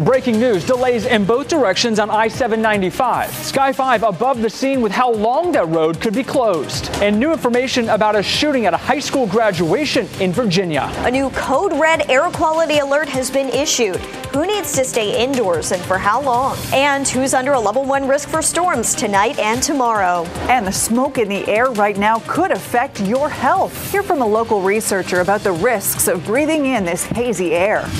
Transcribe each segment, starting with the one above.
Breaking news delays in both directions on I 795. Sky 5 above the scene with how long that road could be closed. And new information about a shooting at a high school graduation in Virginia. A new code red air quality alert has been issued. Who needs to stay indoors and for how long? And who's under a level one risk for storms tonight and tomorrow? And the smoke in the air right now could affect your health. Hear from a local researcher about the risks of breathing in this hazy air.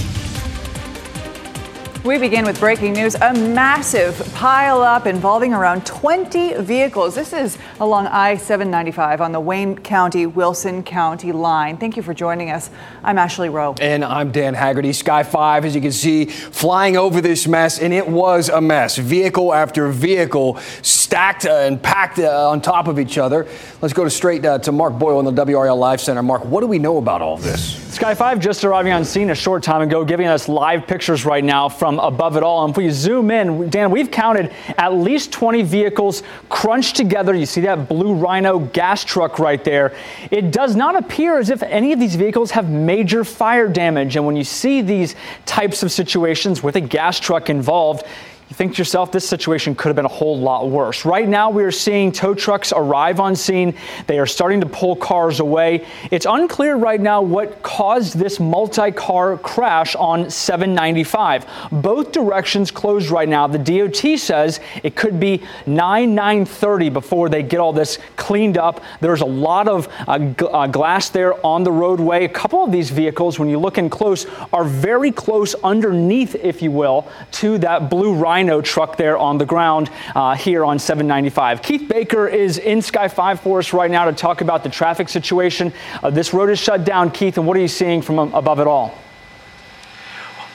We begin with breaking news. A massive pileup involving around 20 vehicles. This is along I 795 on the Wayne County Wilson County line. Thank you for joining us. I'm Ashley Rowe. And I'm Dan Haggerty. Sky 5, as you can see, flying over this mess, and it was a mess. Vehicle after vehicle stacked uh, and packed uh, on top of each other. Let's go to straight uh, to Mark Boyle in the WRAL Live Center. Mark, what do we know about all this? Sky 5 just arriving on scene a short time ago, giving us live pictures right now from above it all. And if we zoom in, Dan, we've counted at least 20 vehicles crunched together. You see that blue Rhino gas truck right there. It does not appear as if any of these vehicles have major fire damage. And when you see these types of situations with a gas truck involved, you think to yourself, this situation could have been a whole lot worse. Right now, we are seeing tow trucks arrive on scene. They are starting to pull cars away. It's unclear right now what caused this multi car crash on 795. Both directions closed right now. The DOT says it could be 9 930 before they get all this cleaned up. There's a lot of uh, g- uh, glass there on the roadway. A couple of these vehicles, when you look in close, are very close underneath, if you will, to that blue Rhino Truck there on the ground uh, here on 795. Keith Baker is in Sky 5 for us right now to talk about the traffic situation. Uh, this road is shut down, Keith, and what are you seeing from above it all?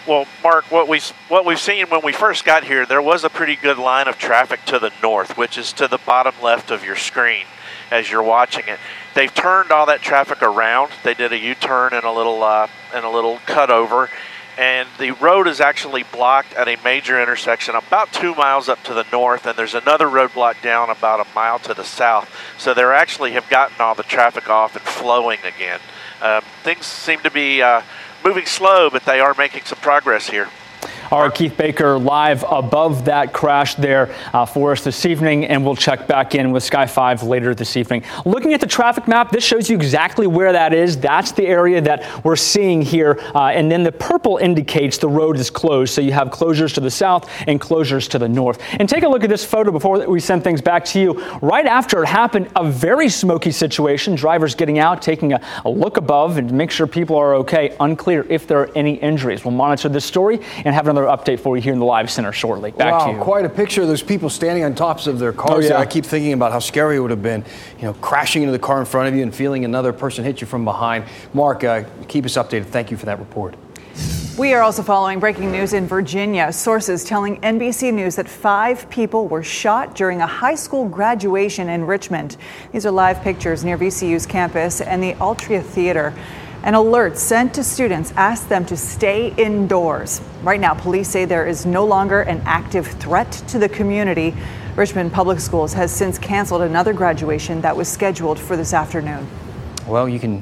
Well, Mark, what we what we've seen when we first got here, there was a pretty good line of traffic to the north, which is to the bottom left of your screen as you're watching it. They've turned all that traffic around. They did a U-turn and a little uh, and a little cutover, and the road is actually blocked at a major intersection about two miles up to the north, and there's another roadblock down about a mile to the south. So they actually have gotten all the traffic off and flowing again. Um, things seem to be uh, moving slow, but they are making some progress here. Right, Keith Baker live above that crash there uh, for us this evening, and we'll check back in with Sky 5 later this evening. Looking at the traffic map, this shows you exactly where that is. That's the area that we're seeing here, uh, and then the purple indicates the road is closed. So you have closures to the south and closures to the north. And take a look at this photo before we send things back to you. Right after it happened, a very smoky situation. Drivers getting out, taking a, a look above, and make sure people are okay. Unclear if there are any injuries. We'll monitor this story and have another update for you here in the live center shortly. Back wow, to you. quite a picture of those people standing on tops of their cars. Oh, yeah. I keep thinking about how scary it would have been, you know, crashing into the car in front of you and feeling another person hit you from behind. Mark, uh, keep us updated. Thank you for that report. We are also following breaking news in Virginia. Sources telling NBC News that five people were shot during a high school graduation in Richmond. These are live pictures near VCU's campus and the Altria Theater. An alert sent to students asked them to stay indoors. Right now, police say there is no longer an active threat to the community. Richmond Public Schools has since canceled another graduation that was scheduled for this afternoon. Well, you can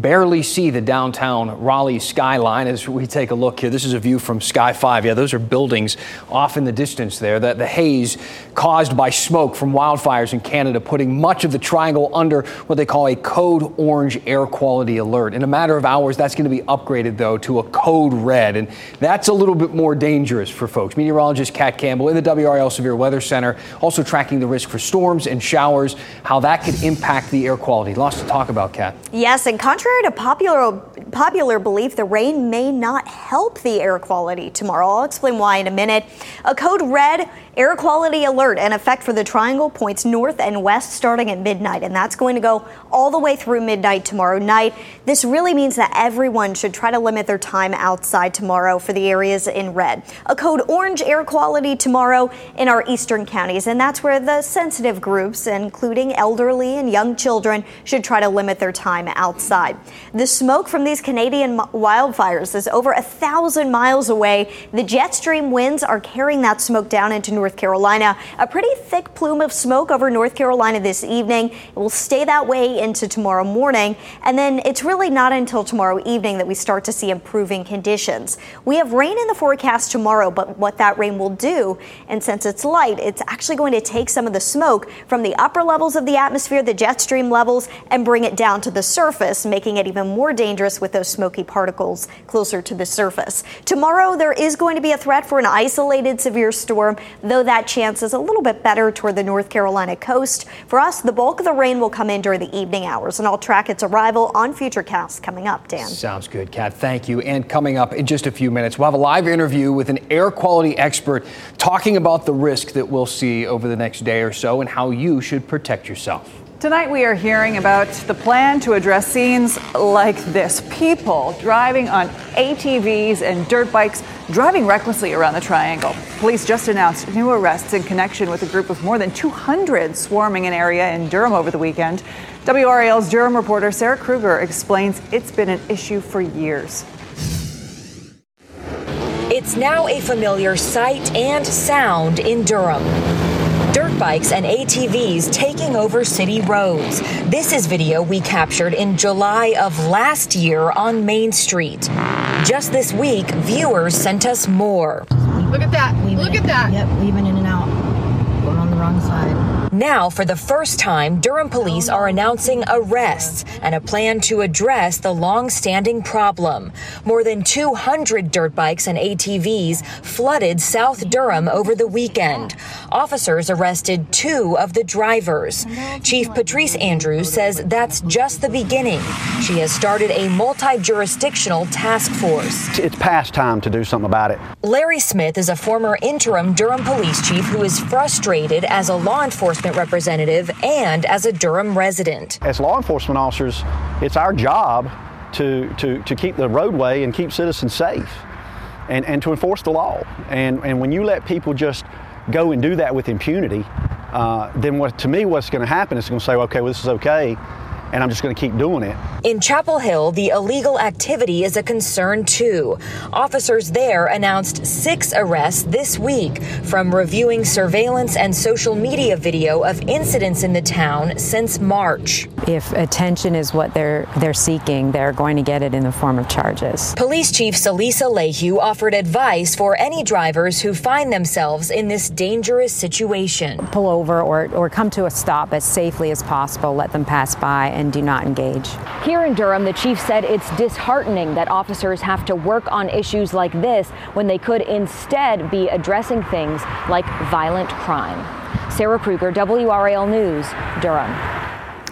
barely see the downtown Raleigh skyline as we take a look here. This is a view from Sky 5. Yeah, those are buildings off in the distance there. The, the haze caused by smoke from wildfires in Canada putting much of the triangle under what they call a code orange air quality alert. In a matter of hours, that's going to be upgraded, though, to a code red. And that's a little bit more dangerous for folks. Meteorologist Kat Campbell in the WRAL Severe Weather Center also tracking the risk for storms and showers, how that could impact the air quality. Lots to talk about, Kat. Yes, and contrary contrary to popular popular belief, the rain may not help the air quality tomorrow. I'll explain why in a minute. A code red Air quality alert in effect for the triangle points north and west starting at midnight, and that's going to go all the way through midnight tomorrow night. This really means that everyone should try to limit their time outside tomorrow for the areas in red. A code orange air quality tomorrow in our eastern counties, and that's where the sensitive groups, including elderly and young children, should try to limit their time outside. The smoke from these Canadian wildfires is over a thousand miles away. The jet stream winds are carrying that smoke down into North North Carolina. A pretty thick plume of smoke over North Carolina this evening. It will stay that way into tomorrow morning. And then it's really not until tomorrow evening that we start to see improving conditions. We have rain in the forecast tomorrow, but what that rain will do, and since it's light, it's actually going to take some of the smoke from the upper levels of the atmosphere, the jet stream levels, and bring it down to the surface, making it even more dangerous with those smoky particles closer to the surface. Tomorrow, there is going to be a threat for an isolated severe storm though that chance is a little bit better toward the North Carolina coast. For us, the bulk of the rain will come in during the evening hours, and I'll track its arrival on Futurecast coming up, Dan. Sounds good, Kat. Thank you. And coming up in just a few minutes, we'll have a live interview with an air quality expert talking about the risk that we'll see over the next day or so and how you should protect yourself. Tonight, we are hearing about the plan to address scenes like this people driving on ATVs and dirt bikes, driving recklessly around the triangle. Police just announced new arrests in connection with a group of more than 200 swarming an area in Durham over the weekend. WRAL's Durham reporter Sarah Krueger explains it's been an issue for years. It's now a familiar sight and sound in Durham dirt bikes and ATVs taking over city roads. This is video we captured in July of last year on Main Street. Just this week, viewers sent us more. Look at that. Look at that. Yep, weaving in and out. Going on the wrong side. Now, for the first time, Durham police are announcing arrests and a plan to address the long standing problem. More than 200 dirt bikes and ATVs flooded South Durham over the weekend. Officers arrested two of the drivers. Chief Patrice Andrews says that's just the beginning. She has started a multi jurisdictional task force. It's past time to do something about it. Larry Smith is a former interim Durham police chief who is frustrated as a law enforcement enforcement representative and as a Durham resident. As law enforcement officers, it's our job to, to, to keep the roadway and keep citizens safe and, and to enforce the law. And, and when you let people just go and do that with impunity, uh, then what to me what's going to happen is going to say, okay, well, this is okay and I'm just going to keep doing it. In Chapel Hill, the illegal activity is a concern too. Officers there announced six arrests this week from reviewing surveillance and social media video of incidents in the town since March. If attention is what they're they're seeking, they're going to get it in the form of charges. Police Chief Celisa Lehew offered advice for any drivers who find themselves in this dangerous situation. Pull over or, or come to a stop as safely as possible, let them pass by and and do not engage. Here in Durham, the chief said it's disheartening that officers have to work on issues like this when they could instead be addressing things like violent crime. Sarah Krueger, WRAL News, Durham.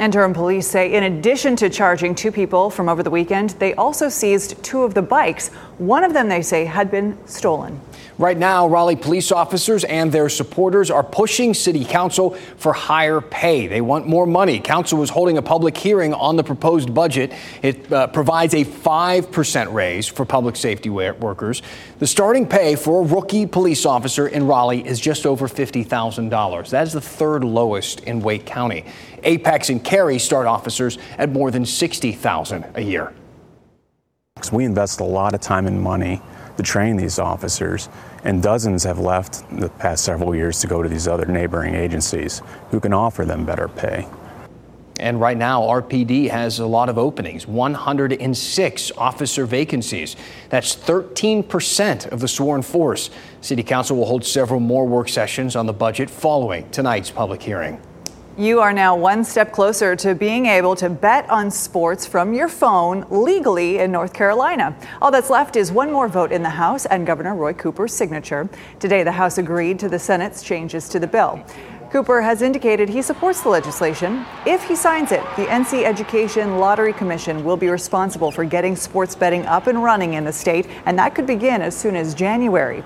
And Durham police say, in addition to charging two people from over the weekend, they also seized two of the bikes. One of them, they say, had been stolen. Right now, Raleigh police officers and their supporters are pushing city council for higher pay. They want more money. Council was holding a public hearing on the proposed budget. It uh, provides a 5% raise for public safety workers. The starting pay for a rookie police officer in Raleigh is just over $50,000. That is the third lowest in Wake County. Apex and Cary start officers at more than 60,000 a year. We invest a lot of time and money to train these officers, and dozens have left the past several years to go to these other neighboring agencies who can offer them better pay. And right now, RPD has a lot of openings 106 officer vacancies. That's 13% of the sworn force. City Council will hold several more work sessions on the budget following tonight's public hearing. You are now one step closer to being able to bet on sports from your phone legally in North Carolina. All that's left is one more vote in the House and Governor Roy Cooper's signature. Today, the House agreed to the Senate's changes to the bill. Cooper has indicated he supports the legislation. If he signs it, the NC Education Lottery Commission will be responsible for getting sports betting up and running in the state, and that could begin as soon as January.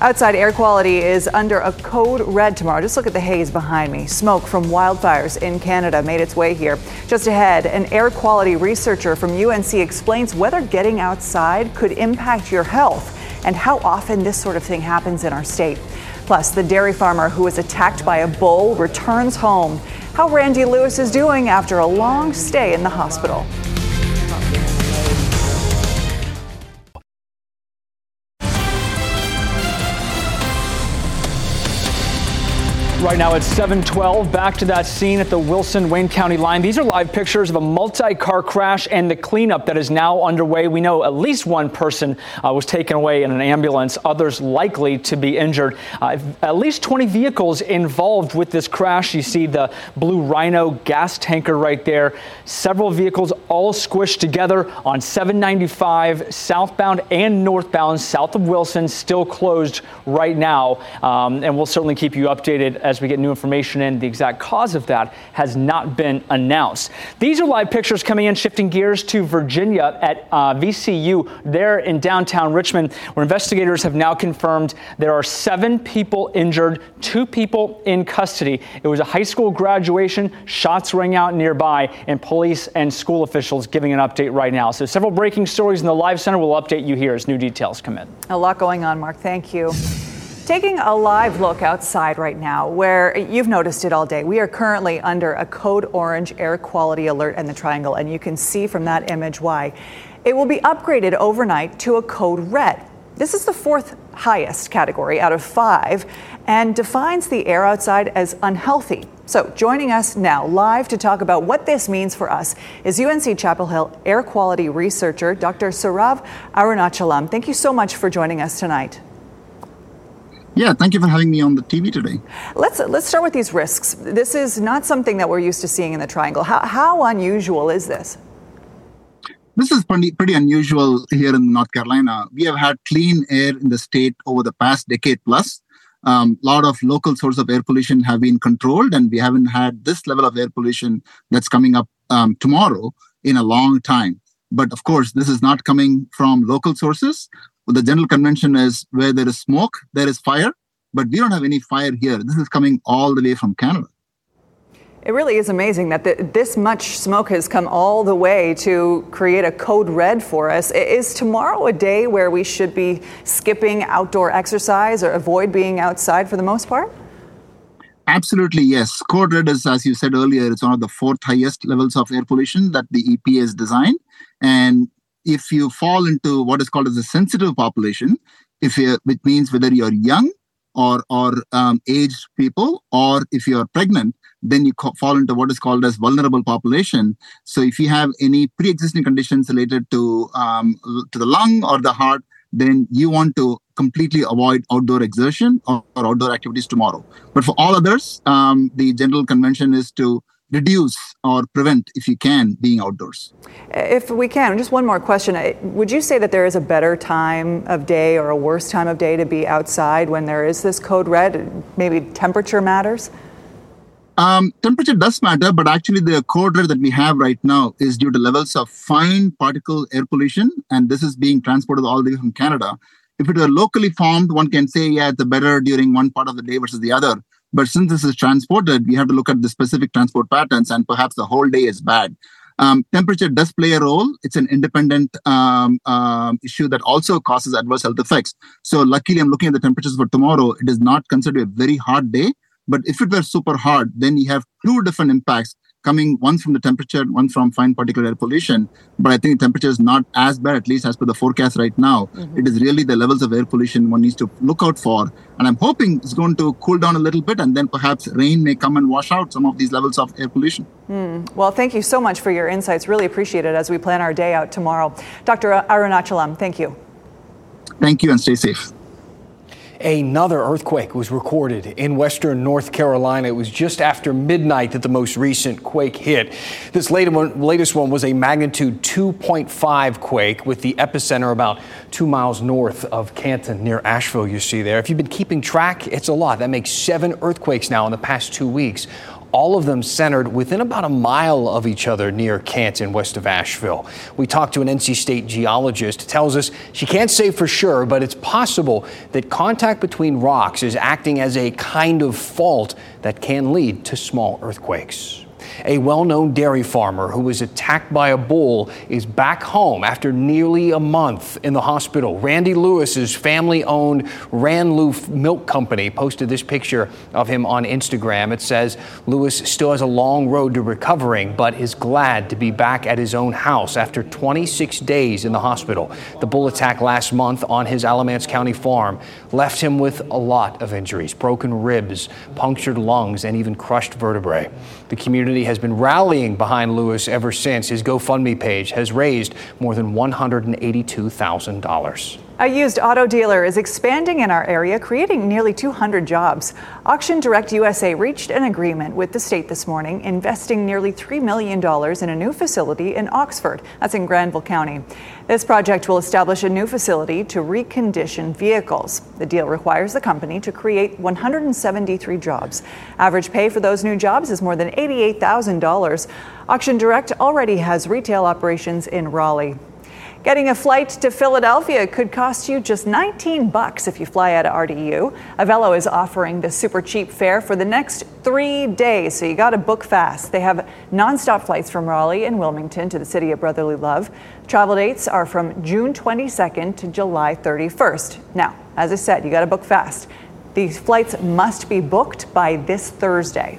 Outside air quality is under a code red tomorrow. Just look at the haze behind me. Smoke from wildfires in Canada made its way here. Just ahead, an air quality researcher from UNC explains whether getting outside could impact your health and how often this sort of thing happens in our state. Plus, the dairy farmer who was attacked by a bull returns home. How Randy Lewis is doing after a long stay in the hospital. Right now it's 712. Back to that scene at the Wilson Wayne County line. These are live pictures of a multi car crash and the cleanup that is now underway. We know at least one person uh, was taken away in an ambulance, others likely to be injured. Uh, at least 20 vehicles involved with this crash. You see the blue Rhino gas tanker right there. Several vehicles all squished together on 795 southbound and northbound south of Wilson, still closed right now. Um, and we'll certainly keep you updated as we get new information in. The exact cause of that has not been announced. These are live pictures coming in, shifting gears to Virginia at uh, VCU there in downtown Richmond, where investigators have now confirmed there are seven people injured, two people in custody. It was a high school graduation, shots rang out nearby, and police and school officials giving an update right now. So several breaking stories in the live center. We'll update you here as new details come in. A lot going on, Mark. Thank you. Taking a live look outside right now, where you've noticed it all day, we are currently under a code orange air quality alert in the triangle, and you can see from that image why. It will be upgraded overnight to a code red. This is the fourth highest category out of five and defines the air outside as unhealthy. So, joining us now live to talk about what this means for us is UNC Chapel Hill air quality researcher Dr. Sarav Arunachalam. Thank you so much for joining us tonight. Yeah, thank you for having me on the TV today. Let's let's start with these risks. This is not something that we're used to seeing in the triangle. How, how unusual is this? This is pretty, pretty unusual here in North Carolina. We have had clean air in the state over the past decade plus. A um, lot of local sources of air pollution have been controlled, and we haven't had this level of air pollution that's coming up um, tomorrow in a long time. But of course, this is not coming from local sources the general convention is where there is smoke, there is fire, but we don't have any fire here. This is coming all the way from Canada. It really is amazing that the, this much smoke has come all the way to create a code red for us. Is tomorrow a day where we should be skipping outdoor exercise or avoid being outside for the most part? Absolutely, yes. Code red is, as you said earlier, it's one of the fourth highest levels of air pollution that the EPA has designed. And if you fall into what is called as a sensitive population, if you, which means whether you're young or or um, aged people, or if you're pregnant, then you fall into what is called as vulnerable population. So if you have any pre-existing conditions related to um, to the lung or the heart, then you want to completely avoid outdoor exertion or, or outdoor activities tomorrow. But for all others, um, the general convention is to reduce or prevent, if you can, being outdoors? If we can, just one more question. Would you say that there is a better time of day or a worse time of day to be outside when there is this code red? Maybe temperature matters? Um, temperature does matter, but actually, the code red that we have right now is due to levels of fine particle air pollution, and this is being transported all the way from Canada. If it were locally formed, one can say, yeah, it's better during one part of the day versus the other. But since this is transported, we have to look at the specific transport patterns, and perhaps the whole day is bad. Um, temperature does play a role. It's an independent um, um, issue that also causes adverse health effects. So, luckily, I'm looking at the temperatures for tomorrow. It is not considered a very hot day. But if it were super hot, then you have two different impacts coming one from the temperature, one from fine particulate air pollution. But I think the temperature is not as bad, at least as per the forecast right now. Mm-hmm. It is really the levels of air pollution one needs to look out for. And I'm hoping it's going to cool down a little bit, and then perhaps rain may come and wash out some of these levels of air pollution. Mm. Well, thank you so much for your insights. Really appreciate it as we plan our day out tomorrow. Dr. Arunachalam, thank you. Thank you, and stay safe. Another earthquake was recorded in western North Carolina. It was just after midnight that the most recent quake hit. This latest one was a magnitude 2.5 quake with the epicenter about two miles north of Canton near Asheville, you see there. If you've been keeping track, it's a lot. That makes seven earthquakes now in the past two weeks all of them centered within about a mile of each other near Canton, west of Asheville. We talked to an NC State geologist tells us she can't say for sure, but it's possible that contact between rocks is acting as a kind of fault that can lead to small earthquakes. A well known dairy farmer who was attacked by a bull is back home after nearly a month in the hospital. Randy Lewis's family owned Ran-Lew Milk Company posted this picture of him on Instagram. It says Lewis still has a long road to recovering, but is glad to be back at his own house after 26 days in the hospital. The bull attack last month on his Alamance County farm left him with a lot of injuries broken ribs, punctured lungs, and even crushed vertebrae. The community has been rallying behind Lewis ever since. His GoFundMe page has raised more than $182,000. A used auto dealer is expanding in our area, creating nearly 200 jobs. Auction Direct USA reached an agreement with the state this morning, investing nearly $3 million in a new facility in Oxford. That's in Granville County. This project will establish a new facility to recondition vehicles. The deal requires the company to create 173 jobs. Average pay for those new jobs is more than $88,000. Auction Direct already has retail operations in Raleigh. Getting a flight to Philadelphia could cost you just 19 bucks if you fly out of RDU. Avelo is offering the super cheap fare for the next three days, so you got to book fast. They have nonstop flights from Raleigh and Wilmington to the city of brotherly love. Travel dates are from June 22nd to July 31st. Now, as I said, you got to book fast. These flights must be booked by this Thursday.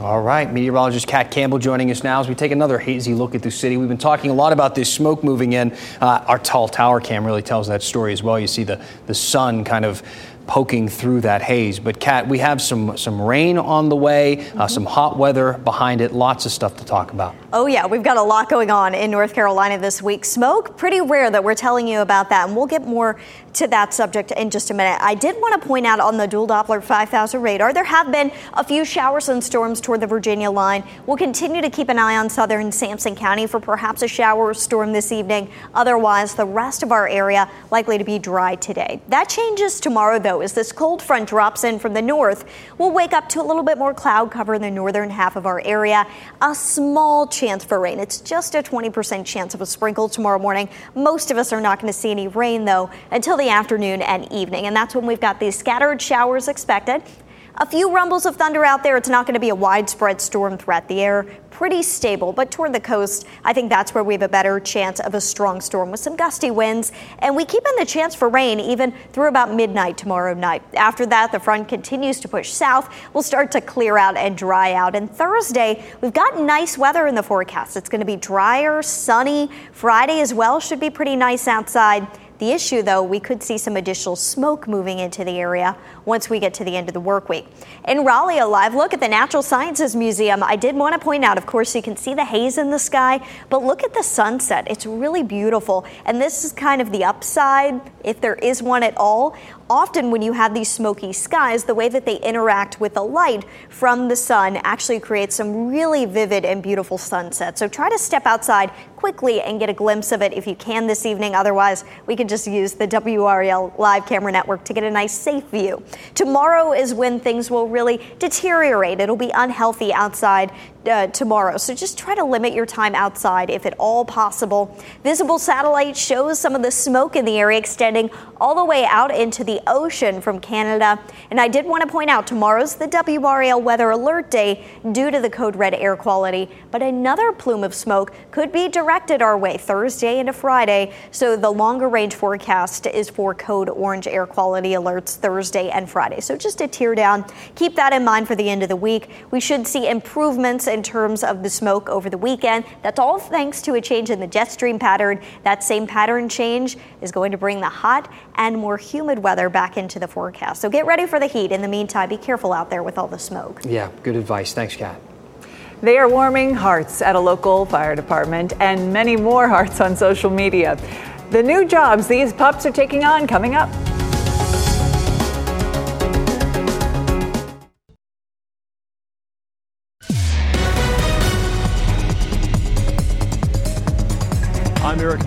All right, meteorologist Kat Campbell joining us now as we take another hazy look at the city. We've been talking a lot about this smoke moving in. Uh, our tall tower cam really tells that story as well. You see the, the sun kind of poking through that haze. But Kat, we have some some rain on the way, uh, mm-hmm. some hot weather behind it, lots of stuff to talk about. Oh yeah, we've got a lot going on in North Carolina this week. Smoke, pretty rare that we're telling you about that, and we'll get more to that subject in just a minute. I did want to point out on the dual Doppler 5000 radar, there have been a few showers and storms toward the Virginia line. We'll continue to keep an eye on southern Sampson County for perhaps a shower or storm this evening. Otherwise, the rest of our area likely to be dry today. That changes tomorrow though as this cold front drops in from the north. We'll wake up to a little bit more cloud cover in the northern half of our area. A small chance for rain. It's just a 20% chance of a sprinkle tomorrow morning. Most of us are not going to see any rain though until the afternoon and evening, and that's when we've got these scattered showers expected. A few rumbles of thunder out there. It's not going to be a widespread storm threat. The air pretty stable, but toward the coast, I think that's where we have a better chance of a strong storm with some gusty winds. And we keep in the chance for rain even through about midnight tomorrow night. After that, the front continues to push south. We'll start to clear out and dry out. And Thursday, we've got nice weather in the forecast. It's going to be drier, sunny. Friday as well should be pretty nice outside. The issue, though, we could see some additional smoke moving into the area once we get to the end of the work week. In Raleigh, a live look at the Natural Sciences Museum. I did want to point out, of course, you can see the haze in the sky, but look at the sunset. It's really beautiful. And this is kind of the upside, if there is one at all often when you have these smoky skies, the way that they interact with the light from the sun actually creates some really vivid and beautiful sunsets. So try to step outside quickly and get a glimpse of it if you can this evening. Otherwise, we can just use the WRAL live camera network to get a nice safe view. Tomorrow is when things will really deteriorate. It'll be unhealthy outside uh, tomorrow. So just try to limit your time outside if at all possible. Visible satellite shows some of the smoke in the area extending all the way out into the ocean from Canada. And I did want to point out tomorrow's the WRAL weather alert day due to the code red air quality. But another plume of smoke could be directed our way Thursday into Friday. So the longer range forecast is for code orange air quality alerts Thursday and Friday. So just a tear down. Keep that in mind for the end of the week. We should see improvements in terms of the smoke over the weekend. That's all thanks to a change in the jet stream pattern. That same pattern change is going to bring the hot and more humid weather back into the forecast. So get ready for the heat. In the meantime, be careful out there with all the smoke. Yeah, good advice. Thanks, Kat. They are warming hearts at a local fire department and many more hearts on social media. The new jobs these pups are taking on coming up.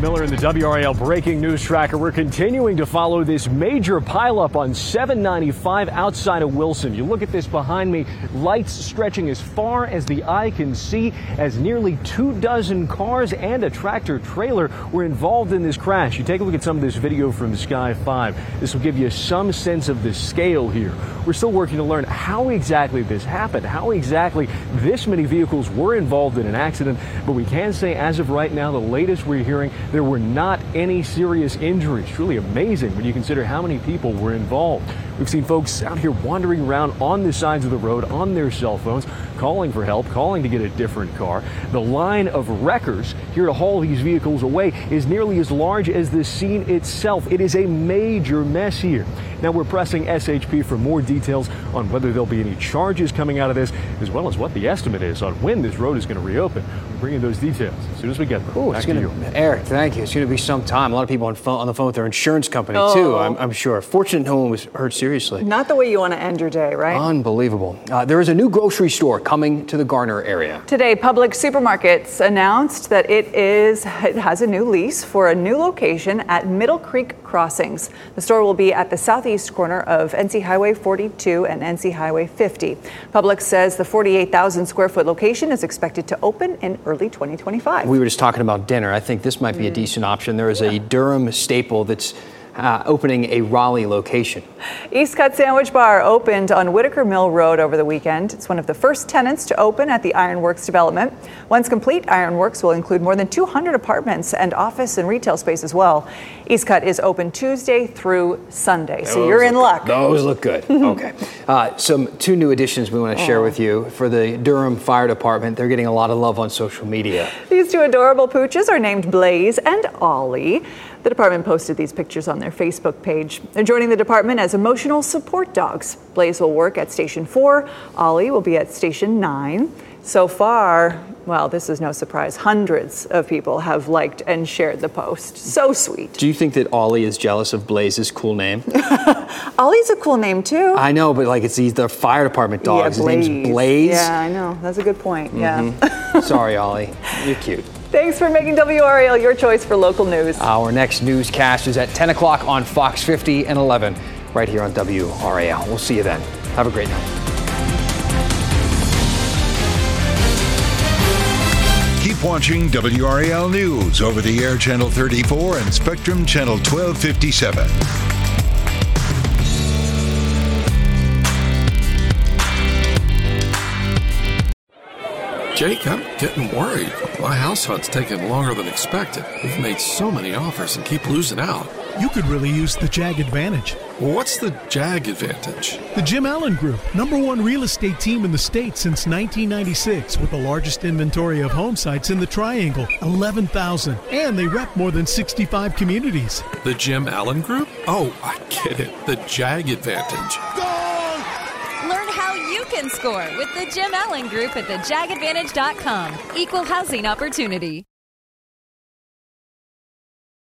Miller in the WRAL Breaking News Tracker. We're continuing to follow this major pileup on 795 outside of Wilson. You look at this behind me, lights stretching as far as the eye can see, as nearly two dozen cars and a tractor trailer were involved in this crash. You take a look at some of this video from Sky 5. This will give you some sense of the scale here. We're still working to learn how exactly this happened, how exactly this many vehicles were involved in an accident, but we can say as of right now, the latest we're hearing, there were not any serious injuries. Truly amazing when you consider how many people were involved. We've seen folks out here wandering around on the sides of the road on their cell phones, calling for help, calling to get a different car. The line of wreckers here to haul these vehicles away is nearly as large as the scene itself. It is a major mess here. Now we're pressing SHP for more details on whether there'll be any charges coming out of this, as well as what the estimate is on when this road is going to reopen. We're bringing those details as soon as we get them. Ooh, Back it's to gonna, you. Eric, thank you. It's going to be some time. A lot of people on, phone, on the phone with their insurance company, oh. too, Oh. I'm, I'm sure. Fortunate no one was hurt seriously. Not the way you want to end your day, right? Unbelievable. Uh, there is a new grocery store coming to the Garner area. Today, Publix Supermarkets announced that it is it has a new lease for a new location at Middle Creek Crossings. The store will be at the southeast corner of NC Highway 42 and NC Highway 50. Publix says the 48,000 square foot location is expected to open in early 2025. We were just talking about dinner. I think this might be a Mm. decent option. There is a Durham staple that's uh, opening a Raleigh location. East Cut Sandwich Bar opened on Whitaker Mill Road over the weekend. It's one of the first tenants to open at the Ironworks development. Once complete, Ironworks will include more than 200 apartments and office and retail space as well. East Cut is open Tuesday through Sunday, so Those you're in luck. good. Those look good. okay. Uh, some two new additions we want to share with you for the Durham Fire Department. They're getting a lot of love on social media. These two adorable pooches are named Blaze and Ollie. The department posted these pictures on their Facebook page. They're joining the department as emotional support dogs. Blaze will work at Station 4, Ollie will be at Station 9. So far, well, this is no surprise, hundreds of people have liked and shared the post. So sweet. Do you think that Ollie is jealous of Blaze's cool name? Ollie's a cool name, too. I know, but like it's these the fire department dogs. Yeah, His name's Blaze. Yeah, I know. That's a good point. Yeah. Mhm. Sorry, Ollie. You're cute. Thanks for making WRAL your choice for local news. Our next newscast is at 10 o'clock on Fox 50 and 11, right here on WRAL. We'll see you then. Have a great night. Watching WRAL News over the air channel 34 and Spectrum channel 1257. Jake, I'm getting worried. My house hunt's taking longer than expected. We've made so many offers and keep losing out. You could really use the JAG advantage. What's the JAG advantage? The Jim Allen Group, number one real estate team in the state since 1996, with the largest inventory of home sites in the Triangle, 11,000. And they rep more than 65 communities. The Jim Allen Group? Oh, I get it. The JAG advantage. Go! Learn how you can score with the Jim Allen Group at thejagadvantage.com. Equal housing opportunity.